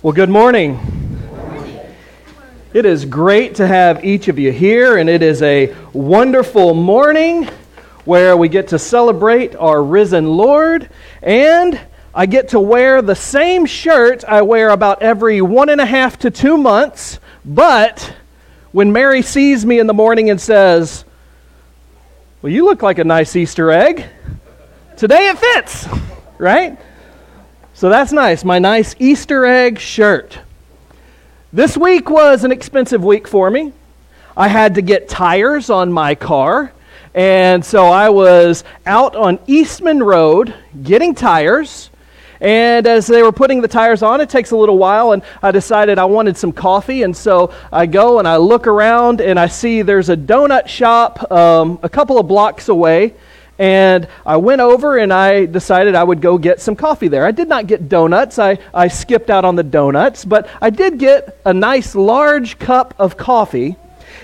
Well, good morning. It is great to have each of you here, and it is a wonderful morning where we get to celebrate our risen Lord, and I get to wear the same shirt I wear about every one and a half to two months, but when Mary sees me in the morning and says, Well, you look like a nice Easter egg, today it fits, right? So that's nice, my nice Easter egg shirt. This week was an expensive week for me. I had to get tires on my car, and so I was out on Eastman Road getting tires. And as they were putting the tires on, it takes a little while, and I decided I wanted some coffee. And so I go and I look around, and I see there's a donut shop um, a couple of blocks away. And I went over and I decided I would go get some coffee there. I did not get donuts. I, I skipped out on the donuts, but I did get a nice large cup of coffee.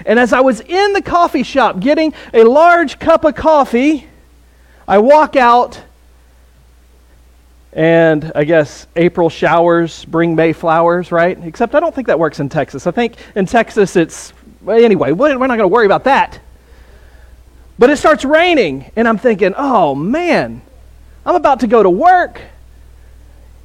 And as I was in the coffee shop getting a large cup of coffee, I walk out and I guess April showers bring May flowers, right? Except I don't think that works in Texas. I think in Texas it's, anyway, we're not going to worry about that. But it starts raining, and I'm thinking, oh man, I'm about to go to work.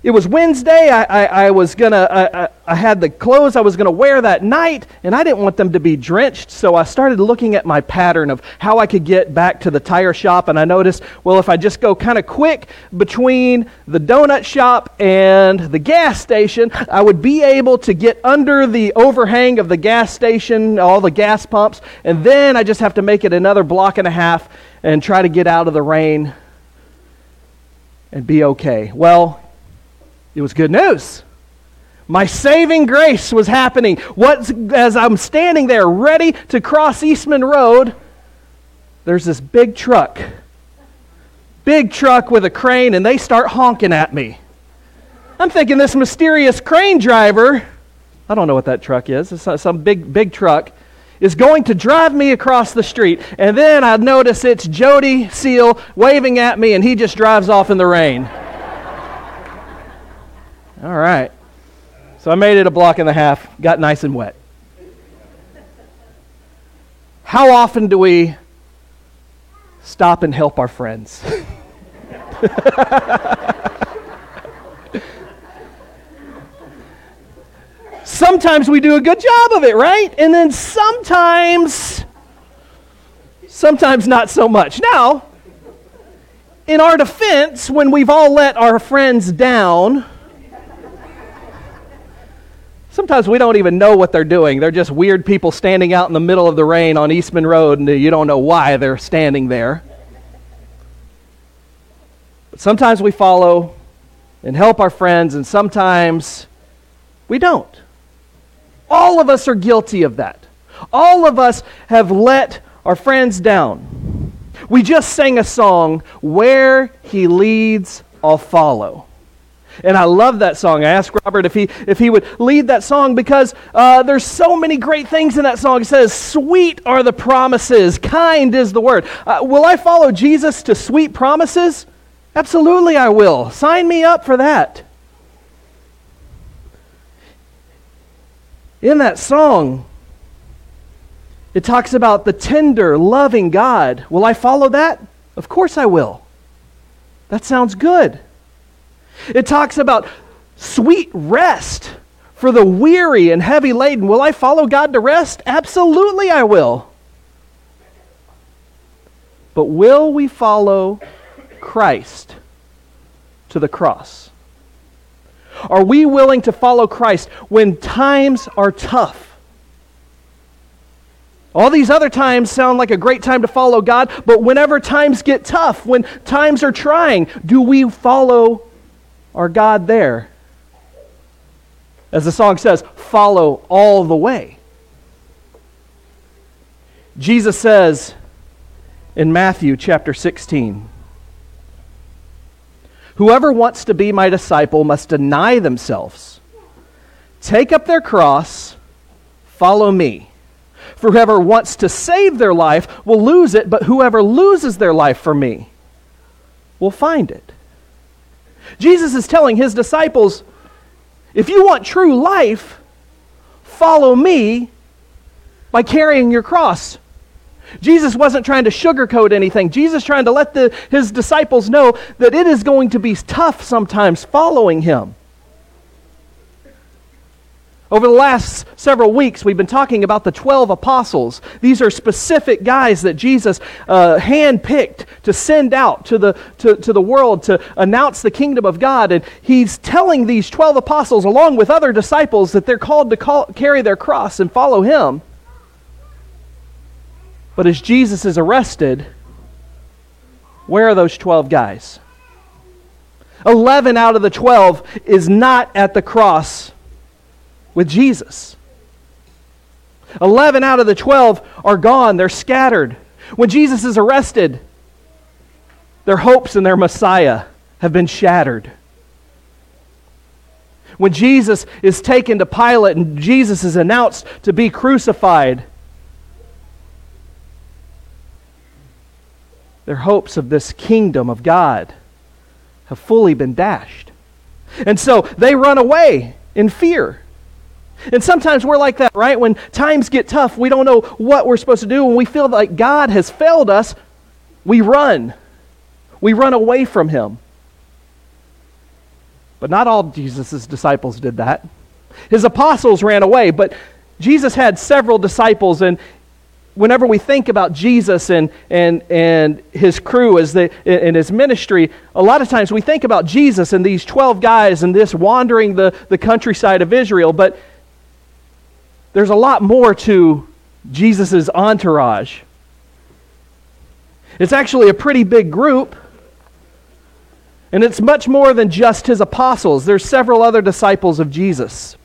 It was Wednesday. I, I, I was gonna. I, I had the clothes I was gonna wear that night, and I didn't want them to be drenched. So I started looking at my pattern of how I could get back to the tire shop, and I noticed, well, if I just go kind of quick between the donut shop and the gas station, I would be able to get under the overhang of the gas station, all the gas pumps, and then I just have to make it another block and a half and try to get out of the rain and be okay. Well, it was good news. My saving grace was happening. What, as I'm standing there ready to cross Eastman Road, there's this big truck. Big truck with a crane, and they start honking at me. I'm thinking this mysterious crane driver, I don't know what that truck is, it's some big, big truck, is going to drive me across the street. And then I notice it's Jody Seal waving at me, and he just drives off in the rain. All right. So I made it a block and a half, got nice and wet. How often do we stop and help our friends? sometimes we do a good job of it, right? And then sometimes, sometimes not so much. Now, in our defense, when we've all let our friends down, Sometimes we don't even know what they're doing. They're just weird people standing out in the middle of the rain on Eastman Road, and you don't know why they're standing there. But sometimes we follow and help our friends, and sometimes we don't. All of us are guilty of that. All of us have let our friends down. We just sang a song, Where He Leads, I'll Follow. And I love that song. I asked Robert if he, if he would lead that song because uh, there's so many great things in that song. It says, Sweet are the promises, kind is the word. Uh, will I follow Jesus to sweet promises? Absolutely, I will. Sign me up for that. In that song, it talks about the tender, loving God. Will I follow that? Of course I will. That sounds good. It talks about sweet rest for the weary and heavy laden. Will I follow God to rest? Absolutely, I will. But will we follow Christ to the cross? Are we willing to follow Christ when times are tough? All these other times sound like a great time to follow God, but whenever times get tough, when times are trying, do we follow our God there. As the song says, follow all the way. Jesus says in Matthew chapter 16, Whoever wants to be my disciple must deny themselves, take up their cross, follow me. For whoever wants to save their life will lose it, but whoever loses their life for me will find it. Jesus is telling his disciples If you want true life, follow me by carrying your cross. Jesus wasn't trying to sugarcoat anything. Jesus trying to let the, his disciples know that it is going to be tough sometimes following him. Over the last several weeks, we've been talking about the 12 apostles. These are specific guys that Jesus uh, handpicked to send out to the, to, to the world to announce the kingdom of God. And he's telling these 12 apostles, along with other disciples, that they're called to call, carry their cross and follow him. But as Jesus is arrested, where are those 12 guys? 11 out of the 12 is not at the cross with Jesus. 11 out of the 12 are gone, they're scattered. When Jesus is arrested, their hopes in their Messiah have been shattered. When Jesus is taken to Pilate and Jesus is announced to be crucified, their hopes of this kingdom of God have fully been dashed. And so they run away in fear. And sometimes we're like that, right? When times get tough, we don't know what we're supposed to do. When we feel like God has failed us, we run. We run away from Him. But not all Jesus' disciples did that. His apostles ran away, but Jesus had several disciples, and whenever we think about Jesus and, and, and his crew as the, in his ministry, a lot of times we think about Jesus and these 12 guys and this wandering the, the countryside of Israel, but there's a lot more to Jesus' entourage. It's actually a pretty big group. And it's much more than just his apostles. There's several other disciples of Jesus.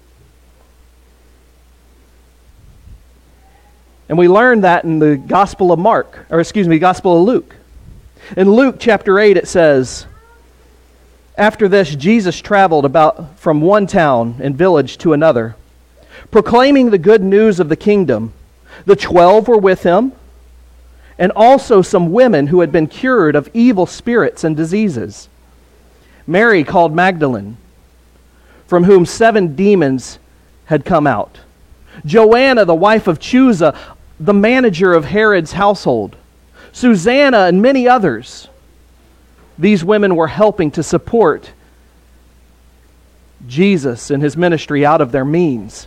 And we learn that in the Gospel of Mark, or excuse me, Gospel of Luke. In Luke chapter 8, it says, After this, Jesus traveled about from one town and village to another proclaiming the good news of the kingdom. The twelve were with him, and also some women who had been cured of evil spirits and diseases. Mary called Magdalene, from whom seven demons had come out. Joanna, the wife of Chuza, the manager of Herod's household. Susanna, and many others. These women were helping to support Jesus and his ministry out of their means.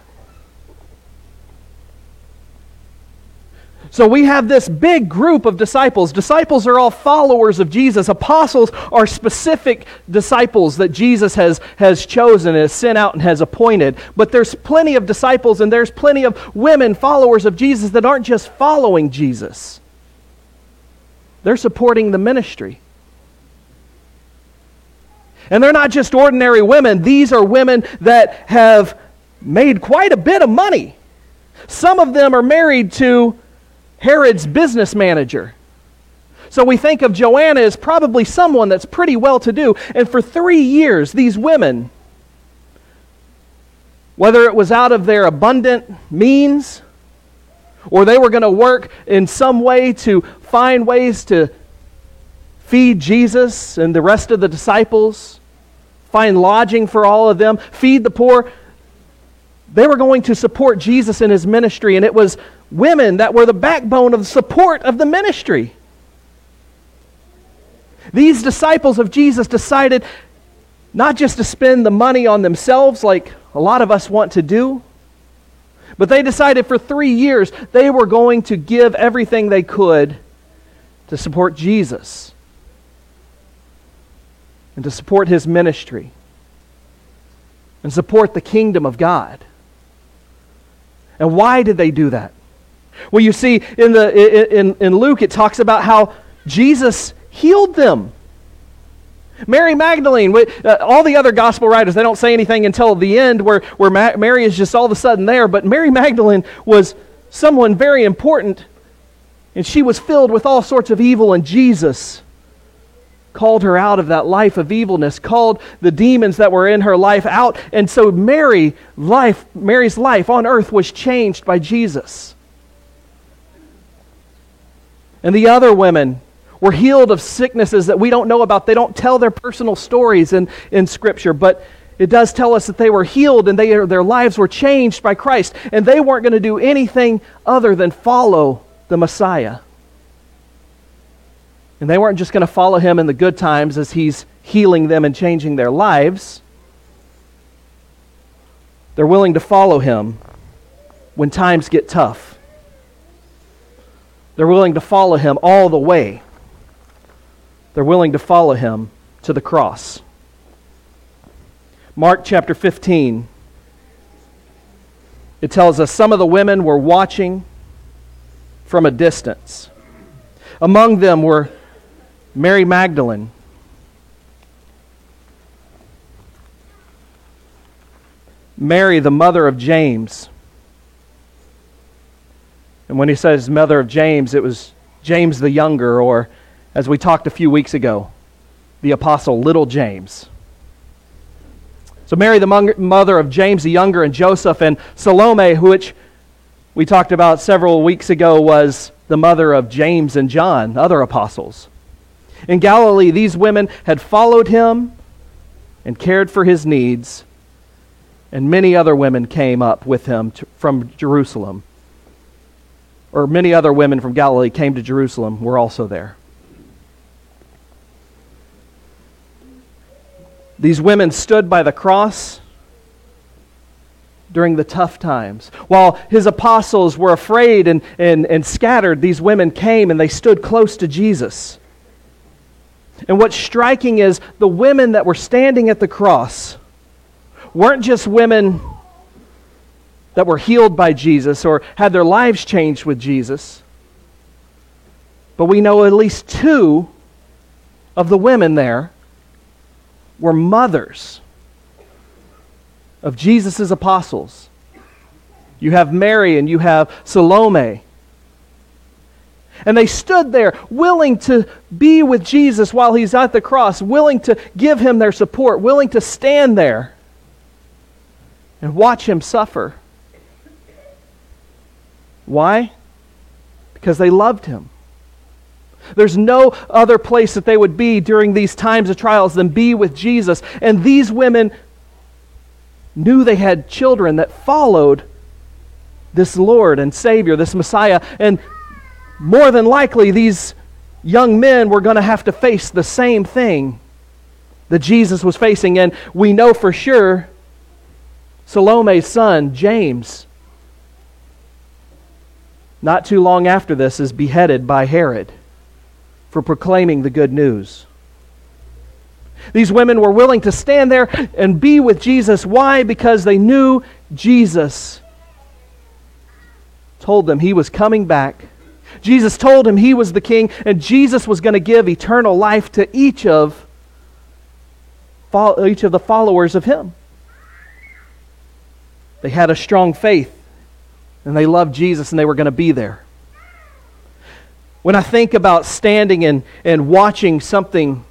So we have this big group of disciples. Disciples are all followers of Jesus. Apostles are specific disciples that Jesus has, has chosen, has sent out, and has appointed. But there's plenty of disciples and there's plenty of women, followers of Jesus, that aren't just following Jesus, they're supporting the ministry. And they're not just ordinary women, these are women that have made quite a bit of money. Some of them are married to Herod's business manager. So we think of Joanna as probably someone that's pretty well to do. And for three years, these women, whether it was out of their abundant means or they were going to work in some way to find ways to feed Jesus and the rest of the disciples, find lodging for all of them, feed the poor, they were going to support Jesus in his ministry. And it was women that were the backbone of the support of the ministry. These disciples of Jesus decided not just to spend the money on themselves like a lot of us want to do, but they decided for three years they were going to give everything they could to support Jesus and to support his ministry and support the kingdom of God. And why did they do that? Well, you see, in, the, in, in Luke, it talks about how Jesus healed them. Mary Magdalene, uh, all the other gospel writers, they don't say anything until the end where, where Mary is just all of a sudden there. But Mary Magdalene was someone very important, and she was filled with all sorts of evil, and Jesus called her out of that life of evilness, called the demons that were in her life out. And so Mary, life, Mary's life on earth was changed by Jesus. And the other women were healed of sicknesses that we don't know about. They don't tell their personal stories in, in Scripture, but it does tell us that they were healed and they, their lives were changed by Christ, and they weren't going to do anything other than follow the Messiah. And they weren't just going to follow him in the good times as he's healing them and changing their lives. They're willing to follow him when times get tough. They're willing to follow him all the way. They're willing to follow him to the cross. Mark chapter 15. It tells us some of the women were watching from a distance. Among them were Mary Magdalene, Mary, the mother of James. And when he says mother of James, it was James the younger, or as we talked a few weeks ago, the apostle little James. So, Mary, the mother of James the younger, and Joseph, and Salome, which we talked about several weeks ago, was the mother of James and John, other apostles. In Galilee, these women had followed him and cared for his needs, and many other women came up with him to, from Jerusalem. Or many other women from Galilee came to Jerusalem, were also there. These women stood by the cross during the tough times. While his apostles were afraid and, and, and scattered, these women came and they stood close to Jesus. And what's striking is the women that were standing at the cross weren't just women that were healed by Jesus or had their lives changed with Jesus, but we know at least two of the women there were mothers of Jesus' apostles. You have Mary and you have Salome. And they stood there willing to be with Jesus while he's at the cross, willing to give him their support, willing to stand there and watch him suffer. Why? Because they loved him. There's no other place that they would be during these times of trials than be with Jesus. And these women knew they had children that followed this Lord and Savior, this Messiah. And more than likely, these young men were going to have to face the same thing that Jesus was facing. And we know for sure Salome's son, James, not too long after this, is beheaded by Herod for proclaiming the good news. These women were willing to stand there and be with Jesus. Why? Because they knew Jesus told them he was coming back. Jesus told him he was the king, and Jesus was going to give eternal life to each of, each of the followers of him. They had a strong faith, and they loved Jesus, and they were going to be there. When I think about standing and, and watching something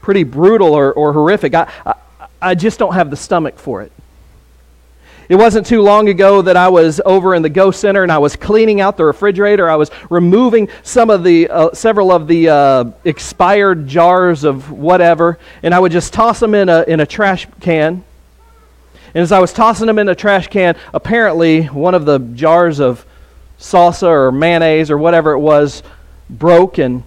pretty brutal or, or horrific, I, I, I just don't have the stomach for it. It wasn't too long ago that I was over in the Go Center and I was cleaning out the refrigerator. I was removing some of the, uh, several of the uh, expired jars of whatever, and I would just toss them in a, in a trash can. And as I was tossing them in the trash can, apparently one of the jars of salsa or mayonnaise or whatever it was broke and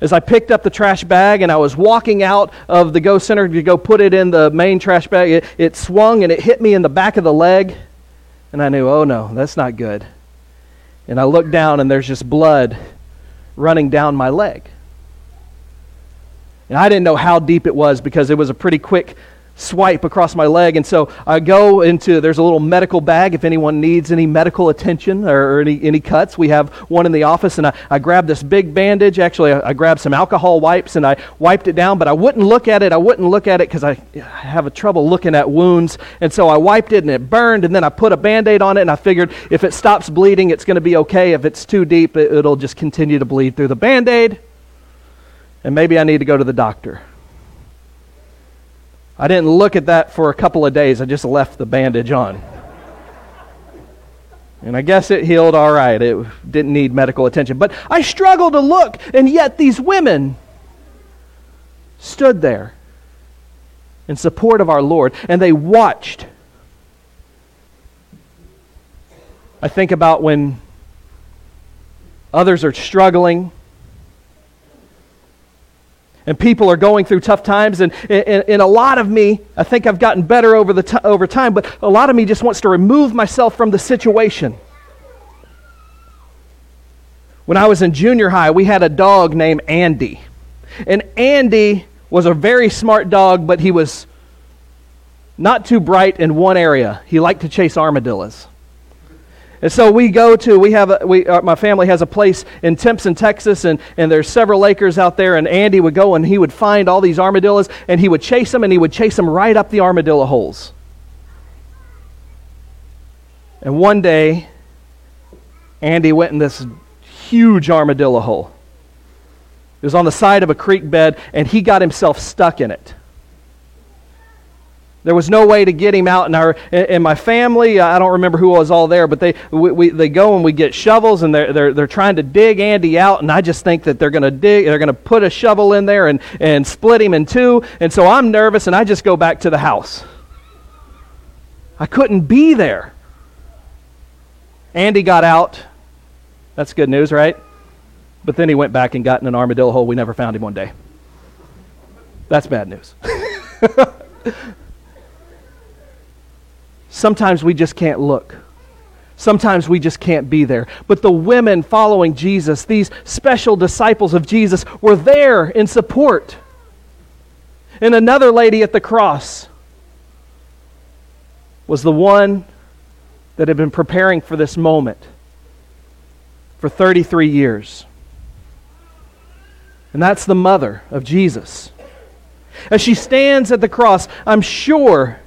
as I picked up the trash bag and I was walking out of the Go Center to go put it in the main trash bag, it, it swung and it hit me in the back of the leg. And I knew, oh no, that's not good. And I looked down and there's just blood running down my leg. And I didn't know how deep it was because it was a pretty quick swipe across my leg. And so I go into, there's a little medical bag if anyone needs any medical attention or, any, any cuts. We have one in the office. And I, I grabbed this big bandage. Actually, I, I, grabbed some alcohol wipes and I wiped it down, but I wouldn't look at it. I wouldn't look at it because I, I have a trouble looking at wounds. And so I wiped it and it burned. And then I put a band aid on it. And I figured if it stops bleeding, it's going to be okay. If it's too deep, it, it'll just continue to bleed through the band aid. And maybe I need to go to the doctor. I didn't look at that for a couple of days. I just left the bandage on. And I guess it healed all right. It didn't need medical attention. But I struggled to look, and yet these women stood there in support of our Lord, and they watched. I think about when others are struggling and people are going through tough times. And, and, and, a lot of me i think i've gotten better over, the t- over time but a lot of me just wants to remove myself from the situation. When i was in junior high we had a dog named andy. And andy was a very smart dog but he was not too bright in one area. He liked to chase armadillos and so we go to, we have, a, we, uh, my family has a place in Timpson, Texas, and, and there's several acres out there, and Andy would go and he would find all these armadillos, and he would chase them, and he would chase them right up the armadillo holes. And one day, Andy went in this huge armadillo hole. It was on the side of a creek bed, and he got himself stuck in it. There was no way to get him out. And, our, and my family, I don't remember who was all there, but they, we, we, they go and we get shovels and they're, they're, they're trying to dig Andy out. And I just think that they're going to dig, they're to put a shovel in there and, and split him in two. And so I'm nervous and I just go back to the house. I couldn't be there. Andy got out. That's good news, right? But then he went back and got in an armadillo hole. We never found him one day. That's bad news. Sometimes we just can't look. Sometimes we just can't be there. But the women following Jesus, these special disciples of Jesus, were there in support. And another lady at the cross was the one that had been preparing for this moment for 33 years. And that's the mother of Jesus. As she stands at the cross, I'm sure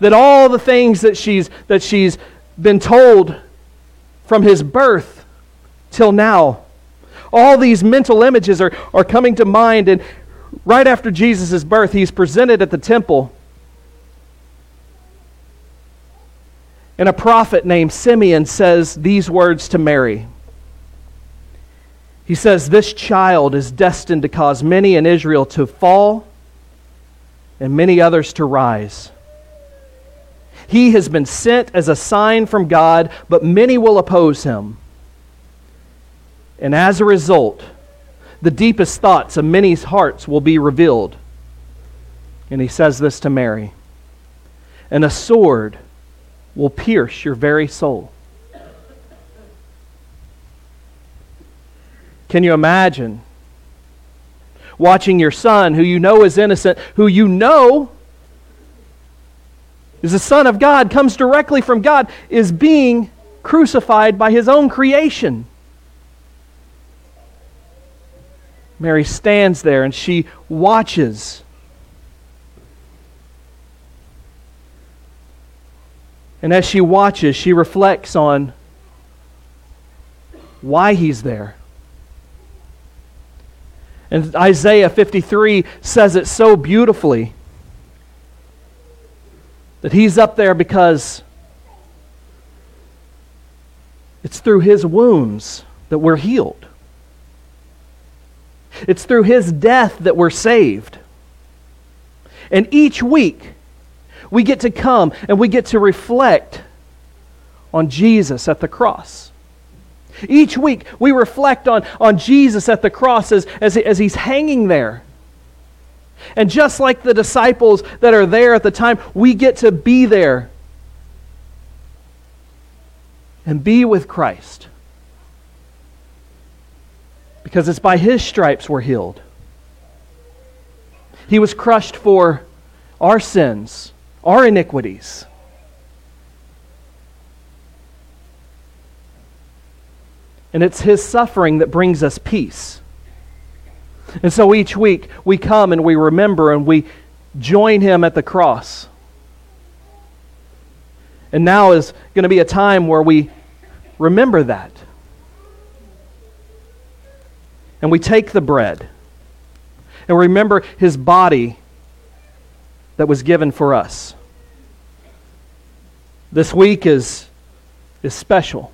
that all the things that she's, that she's been told from his birth till now, all these mental images are, are coming to mind. And right after Jesus' birth, he's presented at the temple. And a prophet named Simeon says these words to Mary. He says, This child is destined to cause many in Israel to fall and many others to rise. He has been sent as a sign from God, but many will oppose him. And as a result, the deepest thoughts of many's hearts will be revealed. And he says this to Mary And a sword will pierce your very soul. Can you imagine watching your son, who you know is innocent, who you know is the Son of God, comes directly from God, is being crucified by his own creation. Mary stands there and she watches. And as she watches, she reflects on why he's there. And Isaiah 53 says it so beautifully that he's up there because it's through his wounds that we're healed. It's through his death that we're saved. And each week, we get to come and we get to reflect on Jesus at the cross. Each week, we reflect on, on Jesus at the cross as, as, as he's hanging there and just like the disciples that are there at the time, we get to be there and be with Christ. Because it's by his stripes we're healed. He was crushed for our sins, our iniquities. And it's his suffering that brings us peace. And so each week we come and we remember and we join him at the cross. And now is going to be a time where we remember that. And we take the bread and remember his body that was given for us. This week is, is special.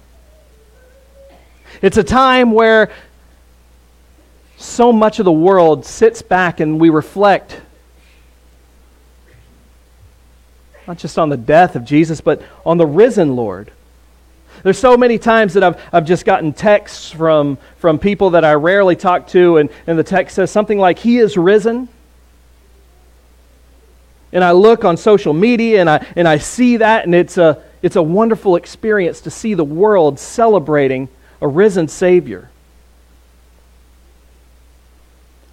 It's a time where so much of the world sits back and we reflect not just on the death of Jesus, but on the risen Lord. There's so many times that I've, I've just gotten texts from, from people that I rarely talk to, and, and the text says something like, He is risen. And I look on social media and I, and I see that, and it's a, it's a wonderful experience to see the world celebrating a risen Savior.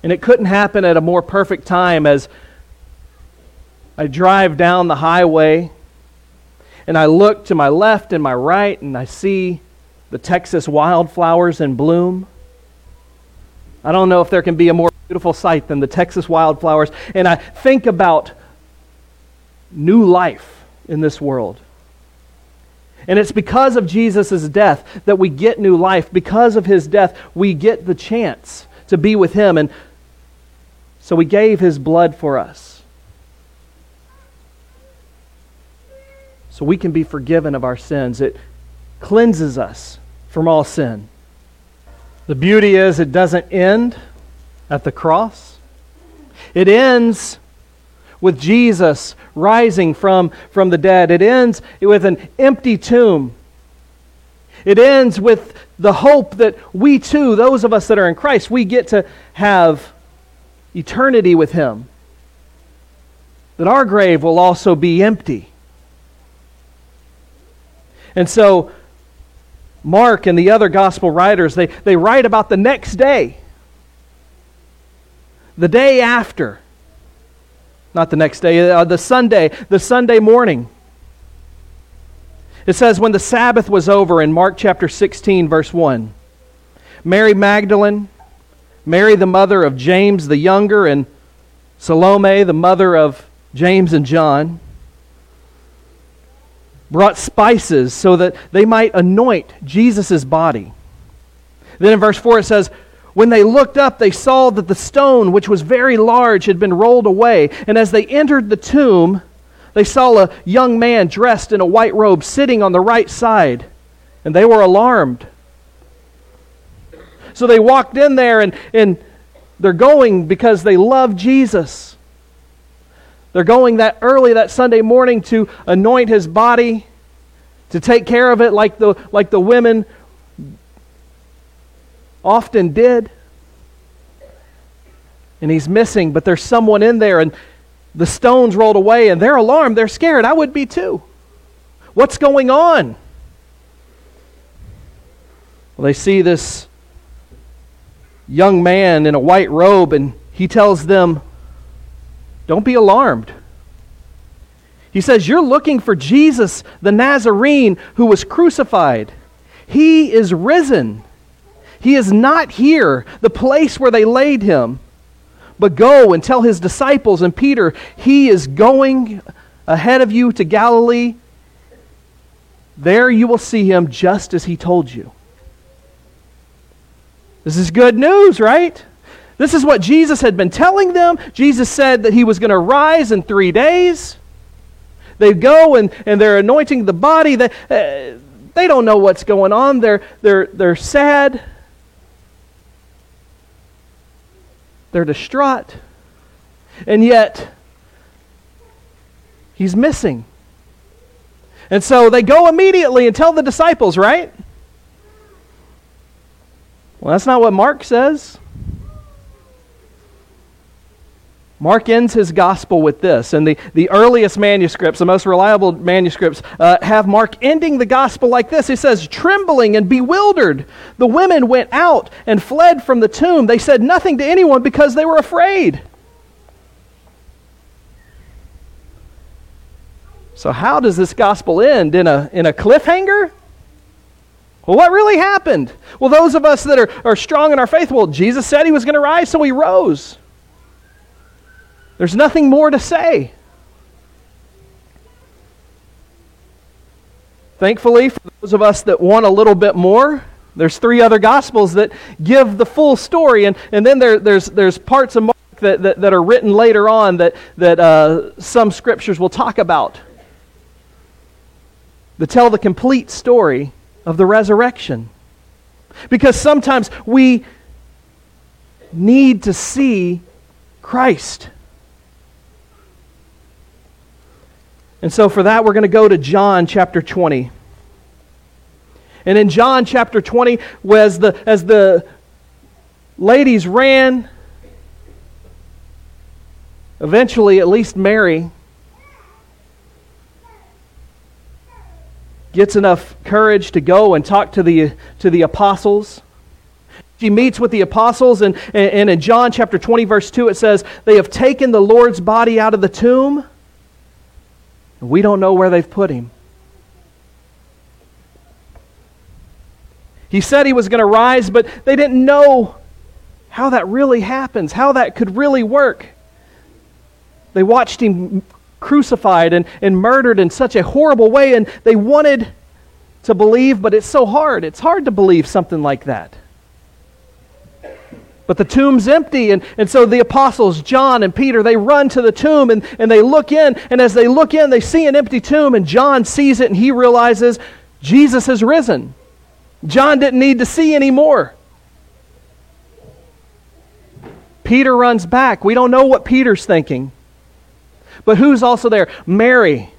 And it couldn't happen at a more perfect time as I drive down the highway and I look to my left and my right and I see the Texas wildflowers in bloom. I don't know if there can be a more beautiful sight than the Texas wildflowers. And I think about new life in this world. And it's because of Jesus' death that we get new life. Because of his death, we get the chance to be with him. And so he gave his blood for us. So we can be forgiven of our sins. It cleanses us from all sin. The beauty is, it doesn't end at the cross, it ends with Jesus rising from, from the dead. It ends with an empty tomb. It ends with the hope that we too, those of us that are in Christ, we get to have eternity with Him. That our grave will also be empty. And so, Mark and the other gospel writers, they, they write about the next day, the day after not the next day, uh, the Sunday, the Sunday morning. It says, when the Sabbath was over in Mark chapter 16, verse 1, Mary Magdalene, Mary the mother of James the younger, and Salome the mother of James and John, brought spices so that they might anoint Jesus' body. Then in verse 4 it says, when they looked up, they saw that the stone, which was very large, had been rolled away. And as they entered the tomb, they saw a young man dressed in a white robe sitting on the right side. And they were alarmed. So they walked in there, and, and they're going because they love Jesus. They're going that early that Sunday morning to anoint his body, to take care of it like the, like the women often did. And he's missing, but there's someone in there, and the stones rolled away, and they're alarmed. They're scared. I would be too. What's going on? Well, they see this young man in a white robe, and he tells them, Don't be alarmed. He says, You're looking for Jesus, the Nazarene, who was crucified. He is risen. He is not here, the place where they laid him. But go and tell his disciples and Peter, he is going ahead of you to Galilee. There you will see him just as he told you. This is good news, right? This is what Jesus had been telling them. Jesus said that he was going to rise in three days. They go and, and they're anointing the body. They, uh, they don't know what's going on. They're, they're, they're sad. They're distraught. And yet, he's missing. And so they go immediately and tell the disciples, right? Well, that's not what Mark says. Mark ends his gospel with this, and the, the earliest manuscripts, the most reliable manuscripts, uh, have Mark ending the gospel like this. He says, Trembling and bewildered, the women went out and fled from the tomb. They said nothing to anyone because they were afraid. So, how does this gospel end? In a, in a cliffhanger? Well, what really happened? Well, those of us that are, are strong in our faith, well, Jesus said he was going to rise, so he rose. There's nothing more to say. Thankfully, for those of us that want a little bit more, there's three other gospels that give the full story, and, and then there, there's, there's parts of Mark that, that, that, are written later on that, that uh, some scriptures will talk about that tell the complete story of the resurrection. Because sometimes we need to see Christ. And so for that, we're going to go to John chapter 20. And in John chapter 20, as the, as the ladies ran, eventually, at least Mary gets enough courage to go and talk to the, to the apostles. She meets with the apostles, and, and in John chapter 20, verse 2, it says, They have taken the Lord's body out of the tomb, and we don't know where they've put him. He said he was going to rise, but they didn't know how that really happens, how that could really work. They watched him crucified and, and murdered in such a horrible way, and they wanted to believe, but it's so hard. It's hard to believe something like that. But the tomb's empty, and, and so the apostles, John and Peter, they run to the tomb and, and they look in, and as they look in, they see an empty tomb, and John sees it and he realizes Jesus has risen. John didn't need to see anymore. Peter runs back. We don't know what Peter's thinking. But who's also there? Mary.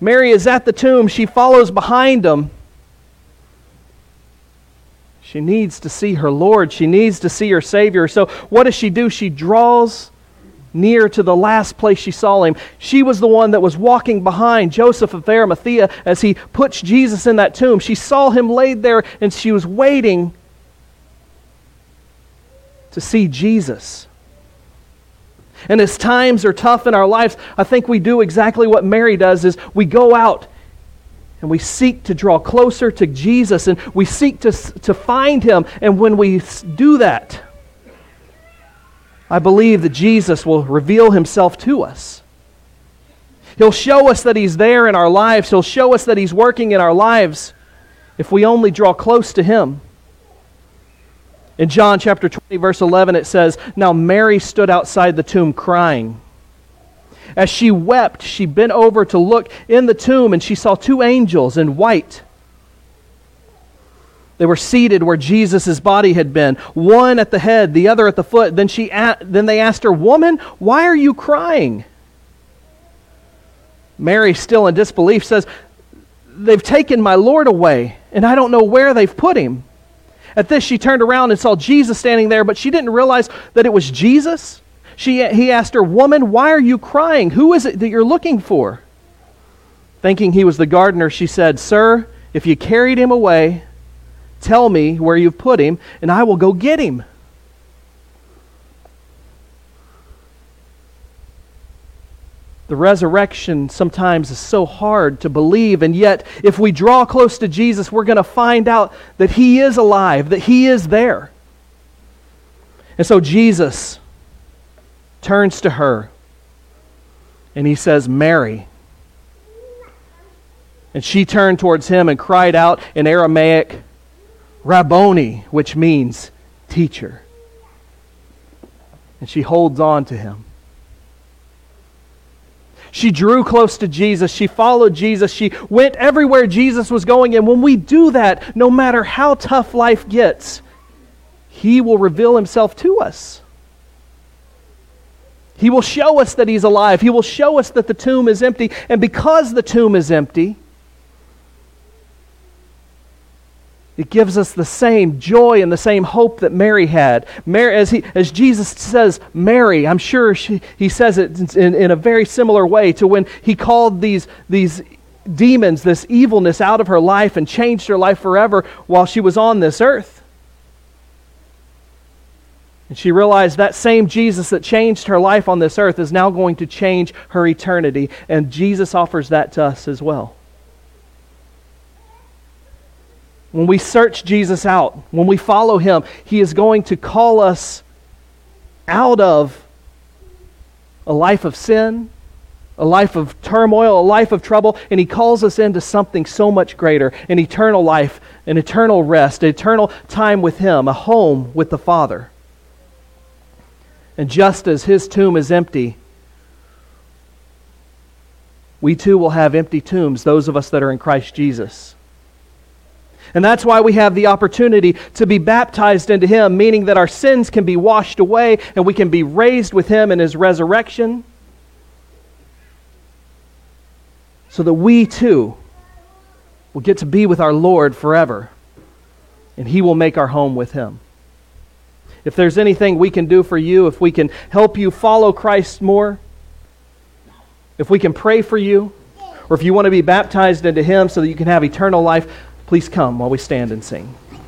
Mary is at the tomb. She follows behind him. She needs to see her Lord. She needs to see her Savior. So, what does she do? She draws near to the last place she saw him. She was the one that was walking behind Joseph of Arimathea as he puts Jesus in that tomb. She saw him laid there and she was waiting to see Jesus. And as times are tough in our lives, I think we do exactly what Mary does is we go out and we seek to draw closer to Jesus and we seek to, to find him. And when we do that, I believe that Jesus will reveal himself to us. He'll show us that he's there in our lives. He'll show us that he's working in our lives if we only draw close to him. In John chapter 20, verse 11, it says, Now Mary stood outside the tomb crying. As she wept, she bent over to look in the tomb, and she saw two angels in white they were seated where Jesus' body had been, one at the head, the other at the foot. Then, she then they asked her, Woman, why are you crying? Mary, still in disbelief, says, They've taken my Lord away, and I don't know where they've put him. At this, she turned around and saw Jesus standing there, but she didn't realize that it was Jesus. She, he asked her, Woman, why are you crying? Who is it that you're looking for? Thinking he was the gardener, she said, Sir, if you carried him away, Tell me where you've put him, and I will go get him. The resurrection sometimes is so hard to believe, and yet, if we draw close to Jesus, we're going to find out that He is alive, that He is there. And so Jesus turns to her and He says, Mary. And she turned towards Him and cried out in Aramaic, Rabboni, which means teacher. And she holds on to him. She drew close to Jesus. She followed Jesus. She went everywhere Jesus was going. And when we do that, no matter how tough life gets, He will reveal Himself to us. He will show us that He's alive. He will show us that the tomb is empty. And because the tomb is empty, It gives us the same joy and the same hope that Mary had. Mary, as, he, as Jesus says, Mary, I'm sure she, he says it in, in a very similar way to when he called these, these demons, this evilness out of her life and changed her life forever while she was on this earth. And she realized that same Jesus that changed her life on this earth is now going to change her eternity. And Jesus offers that to us as well. When we search Jesus out, when we follow him, he is going to call us out of a life of sin, a life of turmoil, a life of trouble, and he calls us into something so much greater an eternal life, an eternal rest, an eternal time with him, a home with the Father. And just as his tomb is empty, we too will have empty tombs, those of us that are in Christ Jesus. And that's why we have the opportunity to be baptized into Him, meaning that our sins can be washed away and we can be raised with Him in His resurrection. so that we too will get to be with our Lord forever, and He will make our home with Him. If there's anything we can do for you, if we can help you follow Christ more, if we can pray for you, or if you want to be baptized into Him so that you can have eternal life, please come while we stand and sing.